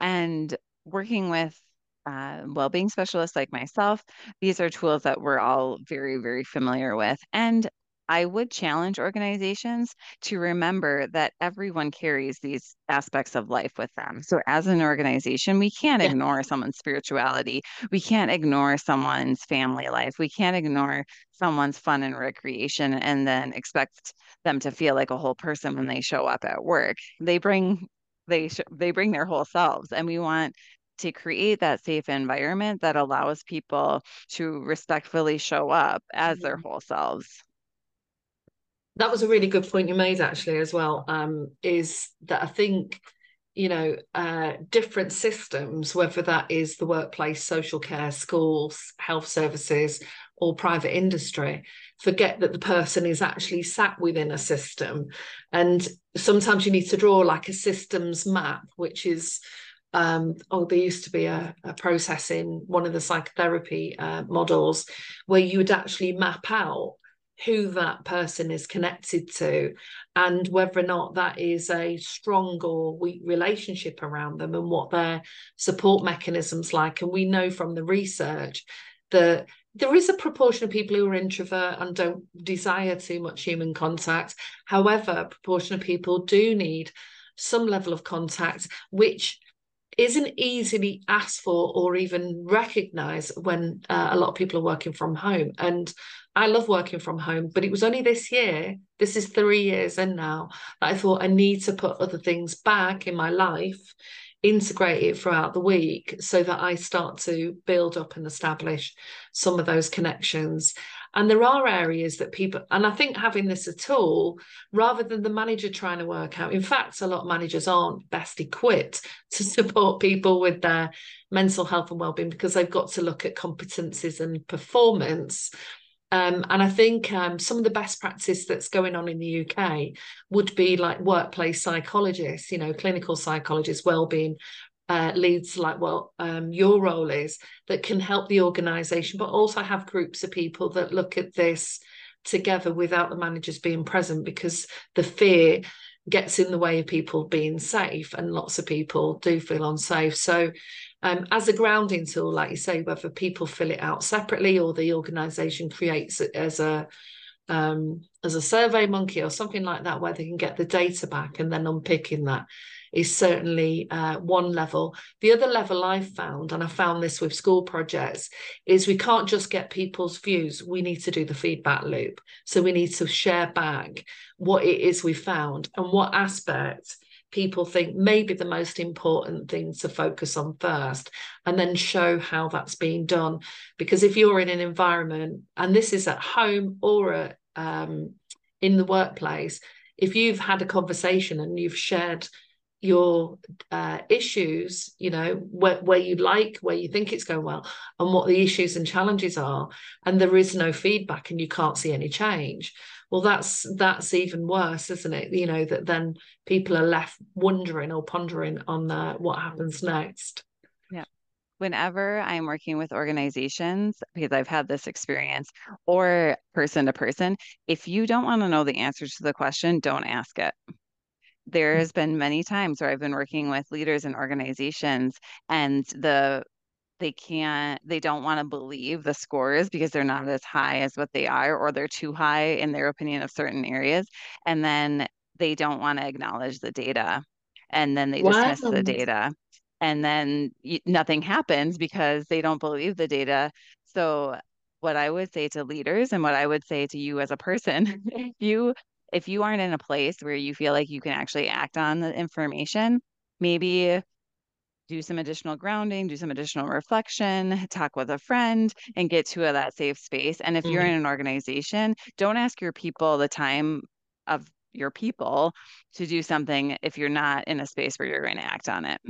And working with uh, well-being specialists like myself these are tools that we're all very very familiar with. And I would challenge organizations to remember that everyone carries these aspects of life with them. So, as an organization, we can't yeah. ignore someone's spirituality. We can't ignore someone's family life. We can't ignore someone's fun and recreation and then expect them to feel like a whole person when they show up at work. They bring they sh- they bring their whole selves and we want to create that safe environment that allows people to respectfully show up as mm-hmm. their whole selves that was a really good point you made actually as well um, is that i think you know uh, different systems whether that is the workplace social care schools health services or private industry forget that the person is actually sat within a system. And sometimes you need to draw like a systems map which is um, oh, there used to be a, a process in one of the psychotherapy uh, models where you would actually map out who that person is connected to and whether or not that is a strong or weak relationship around them and what their support mechanisms like. And we know from the research that there is a proportion of people who are introvert and don't desire too much human contact. However a proportion of people do need some level of contact which isn't easily asked for or even recognized when uh, a lot of people are working from home. And I love working from home, but it was only this year, this is three years in now, that I thought I need to put other things back in my life, integrate it throughout the week so that I start to build up and establish some of those connections. And there are areas that people, and I think having this a tool rather than the manager trying to work out, in fact, a lot of managers aren't best equipped to support people with their mental health and well-being because they've got to look at competencies and performance. Um, and I think um, some of the best practice that's going on in the UK would be like workplace psychologists, you know, clinical psychologists, well-being uh, leads like what um, your role is that can help the organisation, but also have groups of people that look at this together without the managers being present because the fear gets in the way of people being safe and lots of people do feel unsafe. So um, as a grounding tool, like you say, whether people fill it out separately or the organization creates it as a um, as a survey monkey or something like that, where they can get the data back and then unpicking that is certainly uh, one level. The other level I've found, and I found this with school projects, is we can't just get people's views. We need to do the feedback loop. So we need to share back what it is we found and what aspect people think maybe the most important thing to focus on first and then show how that's being done because if you're in an environment and this is at home or at, um, in the workplace if you've had a conversation and you've shared your uh, issues, you know, where, where you like, where you think it's going well, and what the issues and challenges are, and there is no feedback and you can't see any change. Well that's that's even worse isn't it? You know that then people are left wondering or pondering on uh, what happens next. Yeah. Whenever i'm working with organizations because i've had this experience or person to person if you don't want to know the answer to the question don't ask it there's been many times where I've been working with leaders and organizations and the they can't they don't want to believe the scores because they're not as high as what they are or they're too high in their opinion of certain areas and then they don't want to acknowledge the data and then they dismiss wow. the data and then nothing happens because they don't believe the data so what i would say to leaders and what i would say to you as a person you if you aren't in a place where you feel like you can actually act on the information maybe do some additional grounding, do some additional reflection, talk with a friend, and get to a, that safe space. And if mm-hmm. you're in an organization, don't ask your people the time of your people to do something if you're not in a space where you're going to act on it.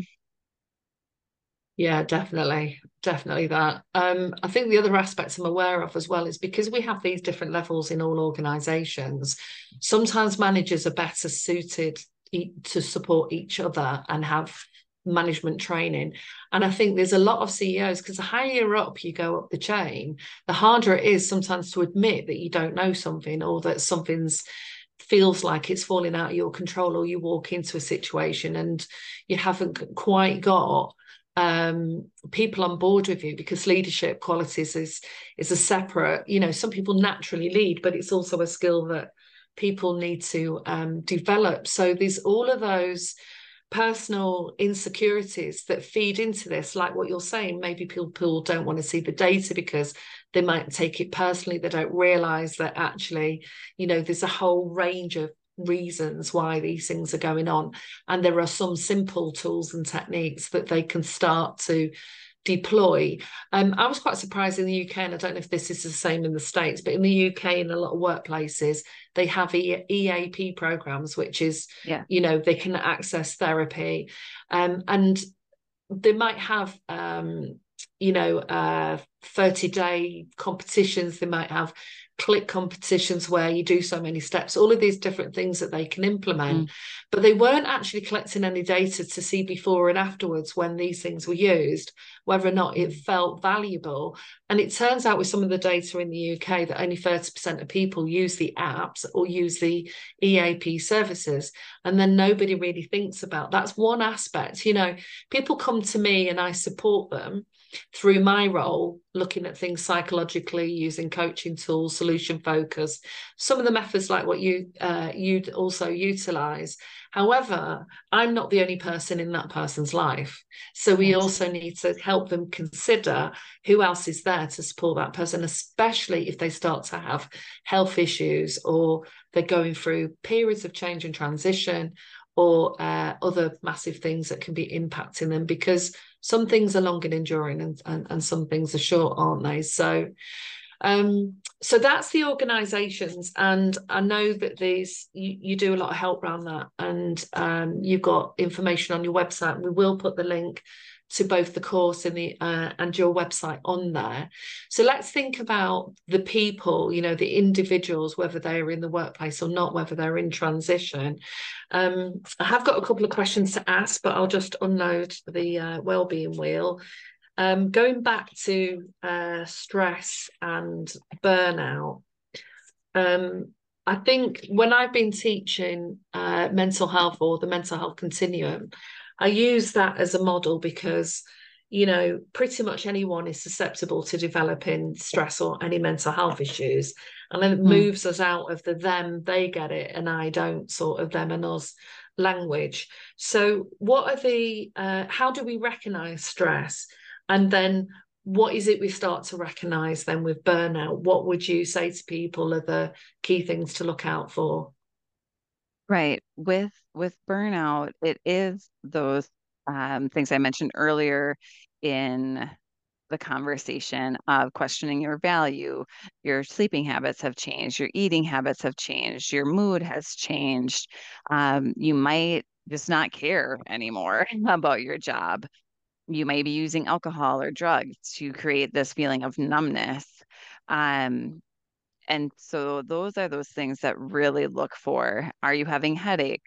Yeah, definitely. Definitely that. Um, I think the other aspects I'm aware of as well is because we have these different levels in all organizations, sometimes managers are better suited to support each other and have management training. And I think there's a lot of CEOs because the higher up you go up the chain, the harder it is sometimes to admit that you don't know something or that something's feels like it's falling out of your control or you walk into a situation and you haven't quite got um, people on board with you because leadership qualities is is a separate you know some people naturally lead but it's also a skill that people need to um, develop. So there's all of those personal insecurities that feed into this. Like what you're saying maybe people don't want to see the data because they might take it personally. They don't realize that actually you know there's a whole range of reasons why these things are going on and there are some simple tools and techniques that they can start to deploy. Um, I was quite surprised in the UK, and I don't know if this is the same in the States, but in the UK, in a lot of workplaces, they have e- EAP programs, which is, yeah. you know, they can access therapy. Um, and they might have, um, you know, uh, 30 day competitions, they might have click competitions where you do so many steps, all of these different things that they can implement. Mm. But they weren't actually collecting any data to see before and afterwards when these things were used, whether or not it felt valuable. And it turns out with some of the data in the UK that only 30% of people use the apps or use the EAP services. And then nobody really thinks about that's one aspect. You know, people come to me and I support them through my role, looking at things psychologically, using coaching tools, solution focus, some of the methods like what you uh, you'd also utilize. However, I'm not the only person in that person's life, so we also need to help them consider who else is there to support that person, especially if they start to have health issues or they're going through periods of change and transition or uh, other massive things that can be impacting them because some things are long and enduring and, and, and some things are short, aren't they? So um, so that's the organizations and i know that these you, you do a lot of help around that and um, you've got information on your website we will put the link to both the course and the uh, and your website on there. So let's think about the people you know the individuals whether they're in the workplace or not whether they're in transition. Um, i have got a couple of questions to ask but i'll just unload the uh, well-being wheel. Um, going back to uh, stress and burnout um, I think when I've been teaching uh, mental health or the mental health continuum, I use that as a model because you know pretty much anyone is susceptible to developing stress or any mental health issues. And then it mm. moves us out of the them they get it and i don't sort of them and us language. So what are the uh, how do we recognize stress? And then what is it we start to recognize then with burnout? What would you say to people are the key things to look out for Right. With with burnout, it is those um, things I mentioned earlier in the conversation of questioning your value. Your sleeping habits have changed. Your eating habits have changed. Your mood has changed. Um, you might just not care anymore about your job. You may be using alcohol or drugs to create this feeling of numbness. Um, and so those are those things that really look for are you having headache?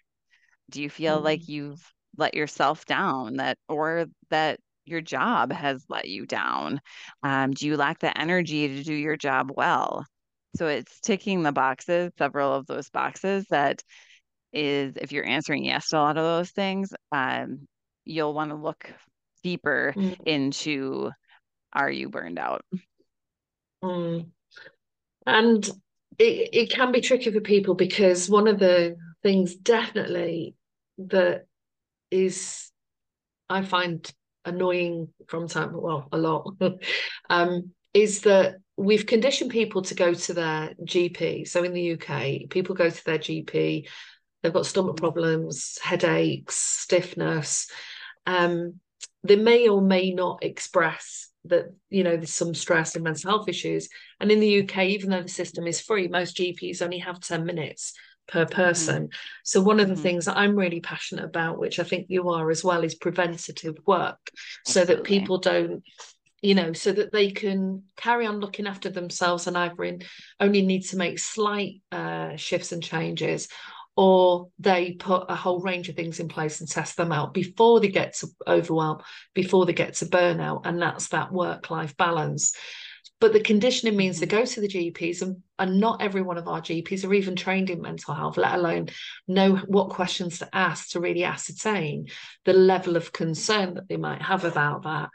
Do you feel mm like you've let yourself down that or that your job has let you down? Um, do you lack the energy to do your job well? So it's ticking the boxes, several of those boxes that is if you're answering yes to a lot of those things, um, you'll want to look deeper mm into are you burned out? Mm. And it, it can be tricky for people because one of the things definitely that is I find annoying from time well a lot um, is that we've conditioned people to go to their GP. So in the UK, people go to their GP, they've got stomach problems, headaches, stiffness. Um, they may or may not express that you know there's some stress and mental health issues and in the uk even though the system is free most gps only have 10 minutes per mm-hmm. person. Mm-hmm. So one of the mm-hmm. things that I'm really passionate about, which I think you are as well, is preventative work, Absolutely. so that people don't you know, so that they can carry on looking after themselves and either in only need to make slight uh, shifts and changes, or they put a whole range of things in place and test them out before they get to overwhelm, before they get to burnout, and that's that work-life balance. But the conditioning means they mm-hmm. go to the GPs, and, and not every one of our GPs are even trained in mental health, let alone know what questions to ask to really ascertain the level of concern that they might have about that.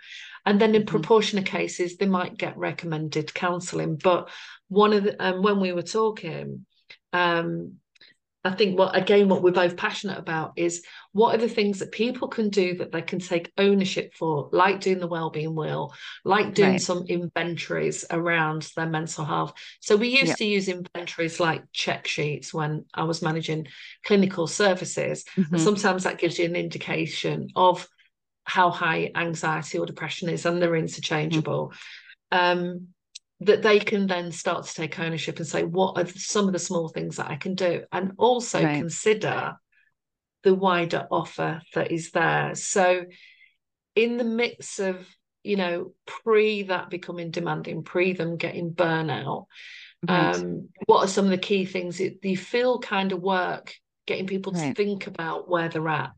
And then in mm-hmm. proportion of cases, they might get recommended counselling. But one of the, um, when we were talking, um, I think what again what we're both passionate about is what are the things that people can do that they can take ownership for, like doing the wellbeing wheel, like doing right. some inventories around their mental health. So we used to use inventories like check sheets when I was managing clinical services. Mm-hmm. And sometimes that gives you an indication of how high anxiety or depression is, and they're interchangeable. Mm-hmm. Um, that they can then start to take ownership and say, what are some of the small things that I can do? And also right. consider the wider offer that is there. So, in the mix of, you know, pre that becoming demanding, pre them getting burnout, right. um, what are some of the key things that you feel kind of work getting people right. to think about where they're at?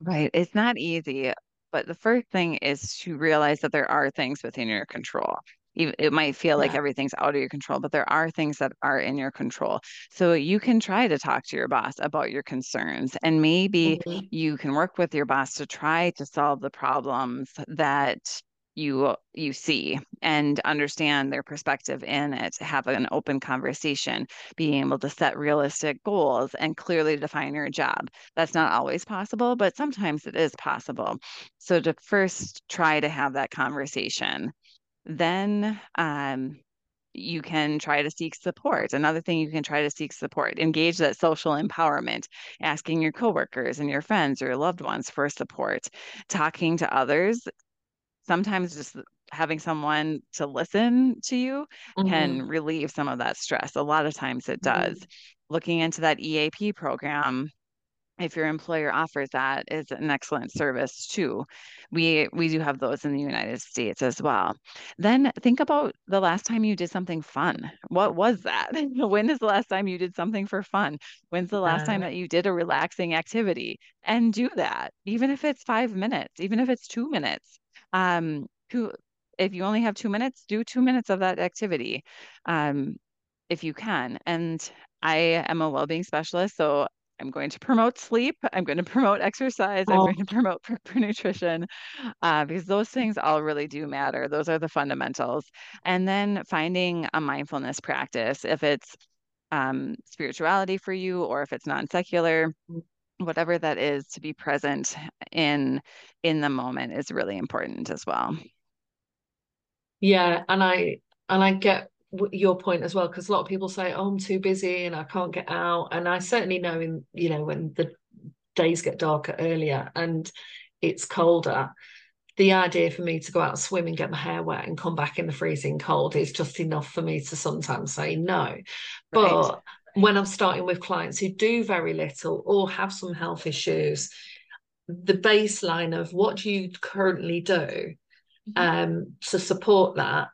Right. It's not easy. But the first thing is to realize that there are things within your control. It might feel like yeah. everything's out of your control, but there are things that are in your control. So you can try to talk to your boss about your concerns, and maybe mm-hmm. you can work with your boss to try to solve the problems that you you see and understand their perspective in it have an open conversation being able to set realistic goals and clearly define your job that's not always possible but sometimes it is possible so to first try to have that conversation then um, you can try to seek support. Another thing you can try to seek support, engage that social empowerment, asking your coworkers and your friends or your loved ones for support, talking to others sometimes just having someone to listen to you mm-hmm. can relieve some of that stress. A lot of times it does. Mm-hmm. Looking into that EAP program, if your employer offers that is an excellent service too. We we do have those in the united states as well. Then think about the last time you did something fun. What was that? When is the last time you did something for fun? When's the last time that you did a relaxing activity? And do that even if it's five minutes even if it's two minutes. Um, who, if you only have two minutes, do two minutes of that activity um, if you can. And I am a well-being specialist, so I'm going to promote sleep. I'm going to promote exercise. Oh. I'm going to promote proper nutrition uh, because those things all really do matter. Those are the fundamentals. And then finding a mindfulness practice, if it's um, spirituality for you or if it's non secular, mm whatever that is to be present in in the moment is really important as well yeah and i and i get your point as well because a lot of people say oh i'm too busy and i can't get out and i certainly know in you know when the days get darker earlier and it's colder the idea for me to go out and swim and get my hair wet and come back in the freezing cold is just enough for me to sometimes say no right. but when I'm starting with clients who do very little or have some health issues, the baseline of what you currently do mm-hmm. um, to support that,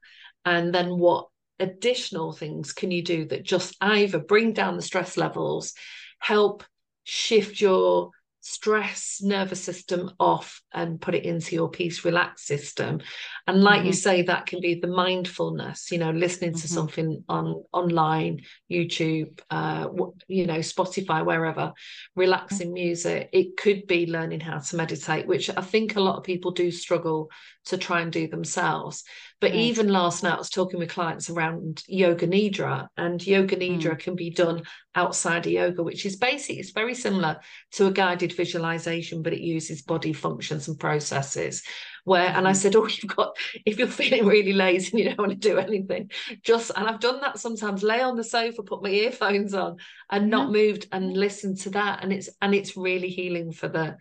and then what additional things can you do that just either bring down the stress levels, help shift your stress nervous system off and put it into your peace relax system and like mm-hmm. you say that can be the mindfulness you know listening mm-hmm. to something on online youtube uh you know spotify wherever relaxing mm-hmm. music it could be learning how to meditate which i think a lot of people do struggle to try and do themselves but even last night i was talking with clients around yoga nidra and yoga nidra mm. can be done outside of yoga which is basic it's very similar to a guided visualization but it uses body functions and processes where and I mm-hmm. said, Oh, you've got if you're feeling really lazy and you don't want to do anything, just and I've done that sometimes, lay on the sofa, put my earphones on and not moved and listen to that. And it's and it's really healing for the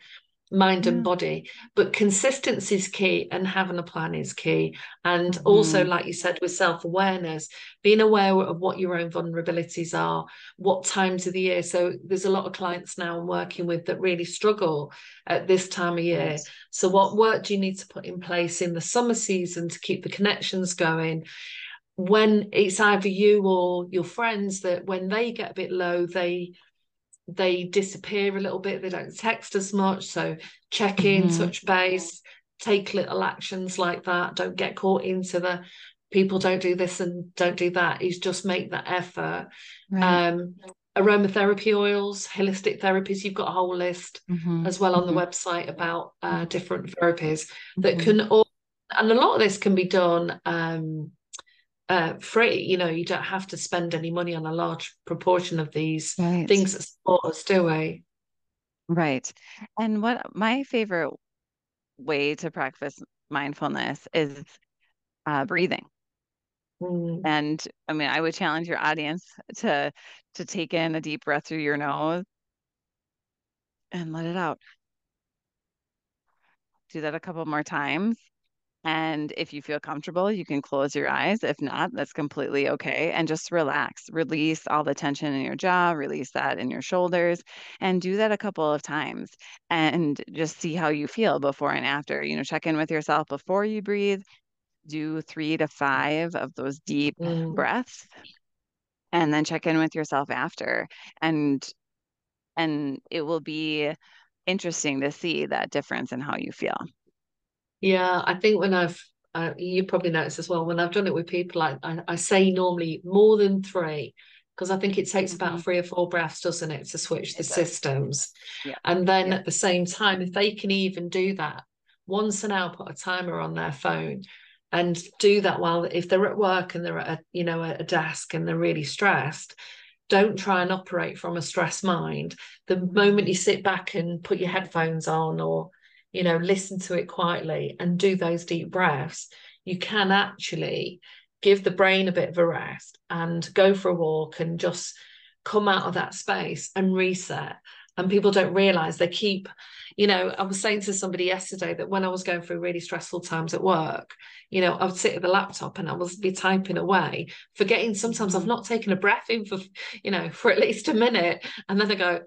mind and body. But consistency is key and having a plan is key. And mm-hmm. also like you said with self-awareness being aware of what your own vulnerabilities are what times of the year. So there's a lot of clients now i'm working with that really struggle at this time of year. Yes. so what work do you need to put in place in the summer season to keep the connections going? When it's either you or your friends that when they get a bit low they they disappear a little bit they don't text as much so check in mm-hmm. touch base take little actions like that don't get caught into the people don't do this and don't do that is just make that effort right. um aromatherapy oils holistic therapies you've got a whole list mm-hmm. as well on mm-hmm. the website about uh, different therapies that mm-hmm. can all and a lot of this can be done um uh, free. You know, you don't have to spend any money on a large proportion of these right. things that support us, do we? Right. And what my favorite way to practice mindfulness is uh, breathing. Mm. And I mean, I would challenge your audience to to take in a deep breath through your nose and let it out. Do that a couple more times. And if you feel comfortable, you can close your eyes. If not, that's completely okay. And just relax, release all the tension in your jaw, release that in your shoulders, and do that a couple of times and just see how you feel before and after. You know, check in with yourself before you breathe, do three to five of those deep mm. breaths, and then check in with yourself after. And and it will be interesting to see that difference in how you feel. Yeah, I think when I've uh, you probably noticed as well when I've done it with people, I I, I say normally more than three because I think it takes mm-hmm. about three or four breaths, doesn't it, to switch the systems. Yeah. And then yeah. at the same time, if they can even do that once an hour, put a timer on their phone and do that while if they're at work and they're at a, you know a desk and they're really stressed don't try and operate from a stressed mind the moment you sit back and put your headphones on or you know, listen to it quietly and do those deep breaths, you can actually give the brain a bit of a rest and go for a walk and just come out of that space and reset. And people don't realize they keep you know, I was saying to somebody yesterday that when I was going through really stressful times at work, you know, I would sit at the laptop and I would be typing away, forgetting sometimes I've not taken a breath in for, you know, for at least a minute. And then I go,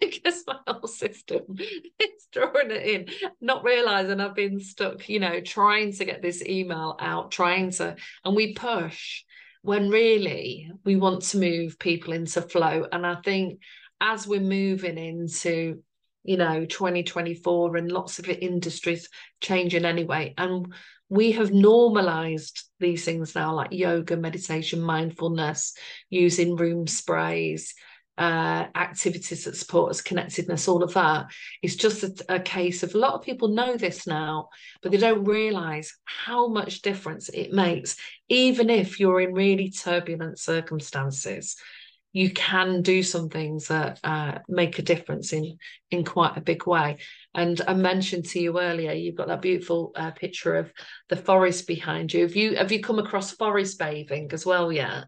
guess my whole system is drawing it in, not realizing I've been stuck, you know, trying to get this email out, trying to, and we push when really we want to move people into flow. And I think as we're moving into you know 2024 and lots of industries changing anyway and we have normalized these things now like yoga meditation mindfulness using room sprays uh, activities that support us connectedness all of that. It's just a, a case of a lot of people know this now but they don't realize how much difference it makes even if you're in really turbulent circumstances you can do some things that uh, make a difference in in quite a big way. And I mentioned to you earlier, you've got that beautiful uh, picture of the forest behind you. Have you have you come across forest bathing as well yet?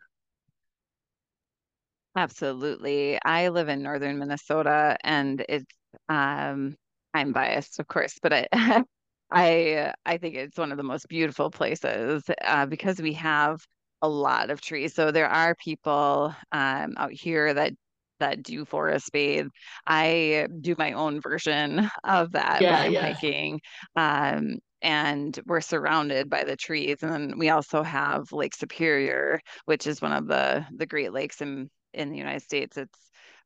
Absolutely. I live in northern Minnesota, and it's um, I'm biased, of course, but I. I I think it's one of the most beautiful places uh, because we have a lot of trees. So there are people um, out here that that do forest bathe. I do my own version of that yeah, when I'm yeah. hiking. Um, and we're surrounded by the trees. And then we also have Lake Superior, which is one of the the Great Lakes in in the United States. It's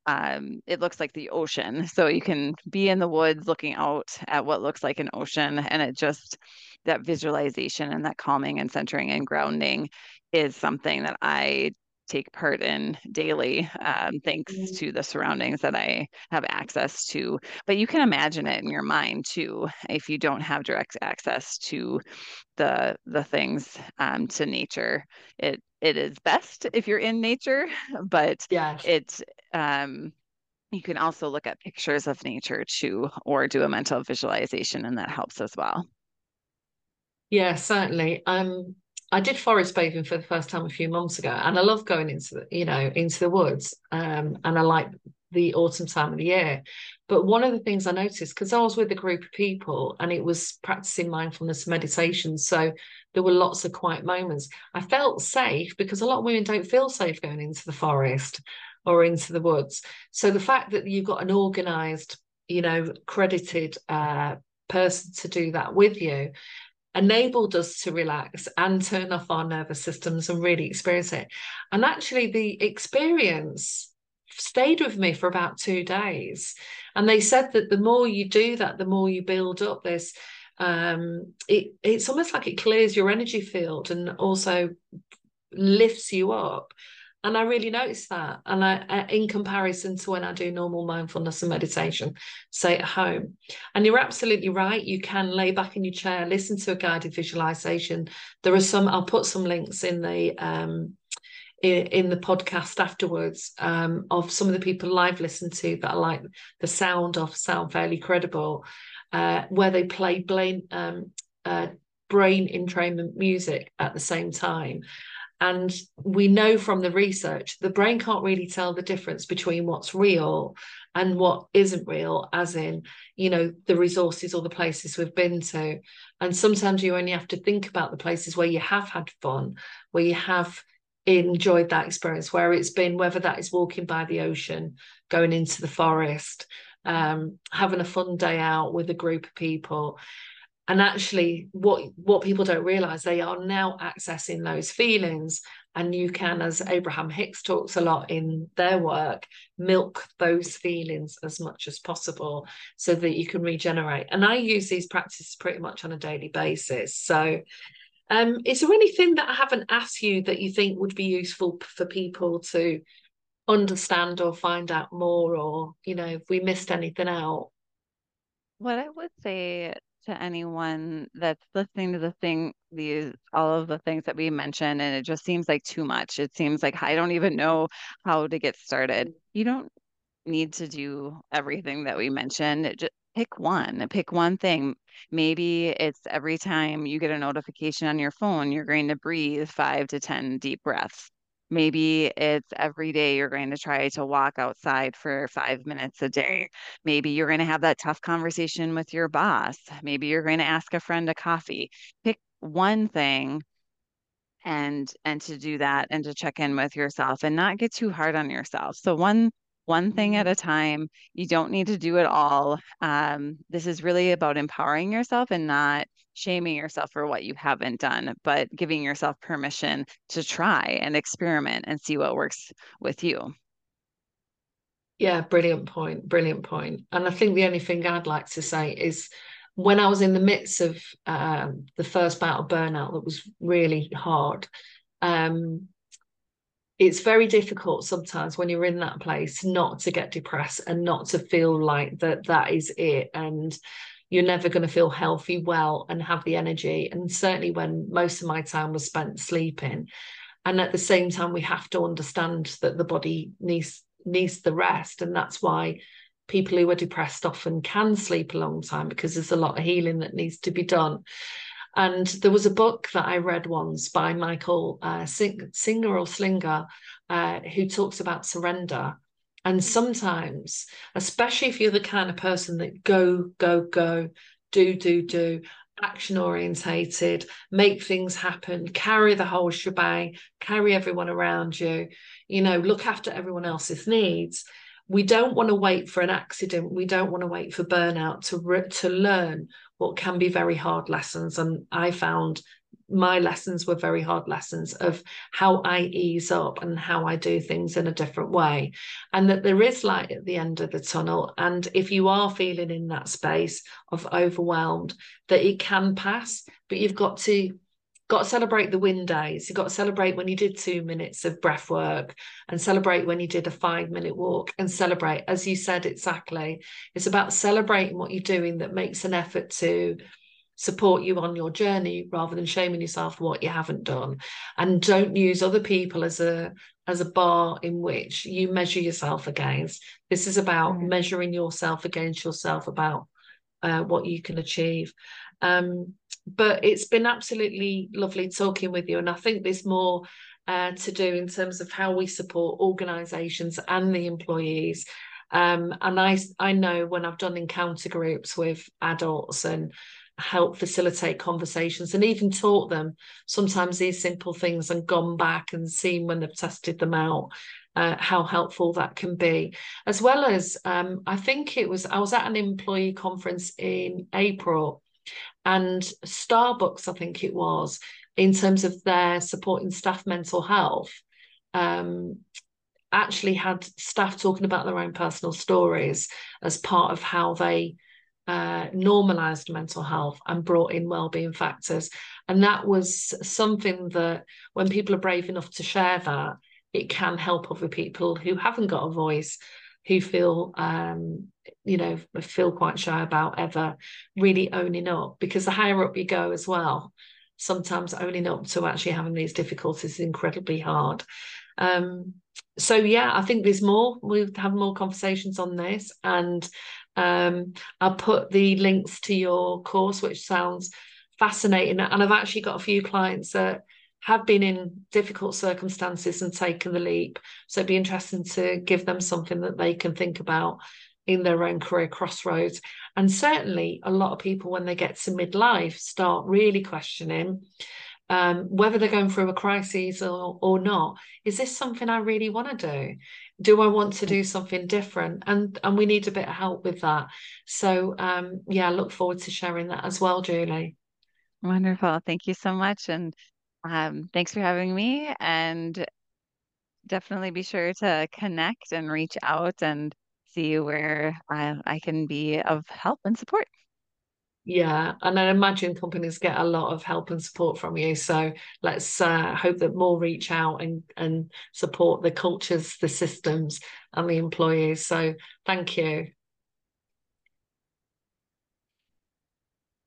um, it looks like the ocean. So you can be in the woods looking out at what looks like an ocean, and it just that visualization and that calming and centering and grounding is something that I take part in daily, um, thanks mm-hmm. to the surroundings that I have access to. But you can imagine it in your mind too, if you don't have direct access to the the things um, to nature. It it is best if you're in nature, but yeah, it's um, you can also look at pictures of nature too, or do a mental visualization, and that helps as well. Yeah, certainly. Um, I did forest bathing for the first time a few months ago, and I love going into the, you know into the woods. Um, and I like the autumn time of the year. But one of the things I noticed, because I was with a group of people and it was practicing mindfulness meditation, so there were lots of quiet moments. I felt safe because a lot of women don't feel safe going into the forest or into the woods. So the fact that you've got an organized, you know, credited uh, person to do that with you enabled us to relax and turn off our nervous systems and really experience it. And actually, the experience stayed with me for about two days. And they said that the more you do that, the more you build up this. Um, it, it's almost like it clears your energy field and also lifts you up and I really noticed that. And I, in comparison to when I do normal mindfulness and meditation, say at home. And you're absolutely right. You can lay back in your chair, listen to a guided visualization. There are some. I'll put some links in the um, in, the podcast afterwards um, of some of the people I've listened to that I like the sound of, sound fairly credible, uh, where they play brain um, uh, brain entrainment music at the same time and we know from the research, the brain can't really tell the difference between what's real and what isn't real, as in, you know, the resources or the places we've been to. And sometimes you only have to think about the places where you have had fun, where you have enjoyed that experience, where it's been, whether that is walking by the ocean, going into the forest, um, having a fun day out with a group of people and actually what what people don't realize they are now accessing those feelings. And you can as abraham hicks talks a lot in their work milk those feelings as much as possible so that you can regenerate. And i use these practices pretty much on a daily basis. So um, is there anything that i haven't asked you that you think would be useful for people to understand or find out more or you know if we missed anything out? What i would say to anyone that's listening to the thing, these all of the things that we mentioned, and it just seems like too much. It seems like I don't even know how to get started. You don't need to do everything that we mentioned. Just pick one, pick one thing. Maybe it's every time you get a notification on your phone, you're going to breathe five to 10 deep breaths. Maybe it's every day you're going to try to walk outside for five minutes a day. Maybe you're going to have that tough conversation with your boss. Maybe you're going to ask a friend a coffee. Pick one thing and and to do that and to check in with yourself and not get too hard on yourself. So one one thing at mm-hmm. a time. You don't need to do it all. Um, this is really about empowering yourself and not shaming yourself for what you haven't done, but giving yourself permission to try and experiment and see what works with you. Yeah, brilliant point. Brilliant point. And I think the only thing I'd like to say is when I was in the midst of um, the first of burnout that was really hard, um, it's very difficult sometimes when you're in that place not to get depressed and not to feel like that that is it and you're never going to feel healthy well and have the energy. And certainly when most of my time was spent sleeping. And at the same time we have to understand that the body needs needs the rest. And that's why people who are depressed often can sleep a long time because there's a lot of healing that needs to be done. And there was a book that I read once by Michael uh, Sing- Singer or Slinger, uh, who talks about surrender. And sometimes, especially if you're the kind of person that go, go, go, do, do, do, action orientated, make things happen, carry the whole shebang, carry everyone around you, you know, look after everyone else's needs. We don't want to wait for an accident. We don't want to wait for burnout to re- to learn what can be very hard lessons. And I found my lessons were very hard lessons of how I ease up and how I do things in a different way. And that there is light at the end of the tunnel. And if you are feeling in that space of overwhelmed, that it can pass, but you've got to got to celebrate the win days. You've got to celebrate when you did two minutes of breath work and celebrate when you did a five minute walk and celebrate, as you said exactly. It's about celebrating what you're doing that makes an effort to support you on your journey rather than shaming yourself for what you haven't done. And don't use other people as a as a bar in which you measure yourself against. This is about mm. measuring yourself against yourself about uh, what you can achieve. Um, but it's been absolutely lovely talking with you. And I think there's more uh, to do in terms of how we support organisations and the employees Um, and I I know when I've done encounter groups with adults and help facilitate conversations and even taught them sometimes these simple things and gone back and seen when they've tested them out uh, how helpful that can be. As well as um, i think it was i was at an employee conference in april and starbucks i think it was in terms of their supporting staff mental health um, actually had staff talking about their own personal stories as part of how they uh, normalized mental health and brought in well-being factors. And that was something that when people are brave enough to share that it can help other people who haven't got a voice who feel um, you know feel quite shy about ever really owning up. Because the higher up you go as well sometimes owning up to actually having these difficulties is incredibly hard. Um, so yeah i think there's more. We'll have more conversations on this. And um, I'll put the links to your course, which sounds fascinating. And I've actually got a few clients that have been in difficult circumstances and taken the leap. So it'd be interesting to give them something that they can think about in their own career crossroads. And certainly, a lot of people, when they get to midlife, start really questioning um, whether they're going through a crisis or, or not. Is this something I really want to do? Do I want to do something different? And and we need a bit of help with that. So um, yeah, look forward to sharing that as well, Julie. Wonderful. Thank you so much. And um, thanks for having me. And definitely be sure to connect and reach out and see where I, I can be of help and support. Yeah, and I imagine companies get a lot of help and support from you. So let's uh, hope that more reach out and and support the cultures, the systems, and the employees. So thank you.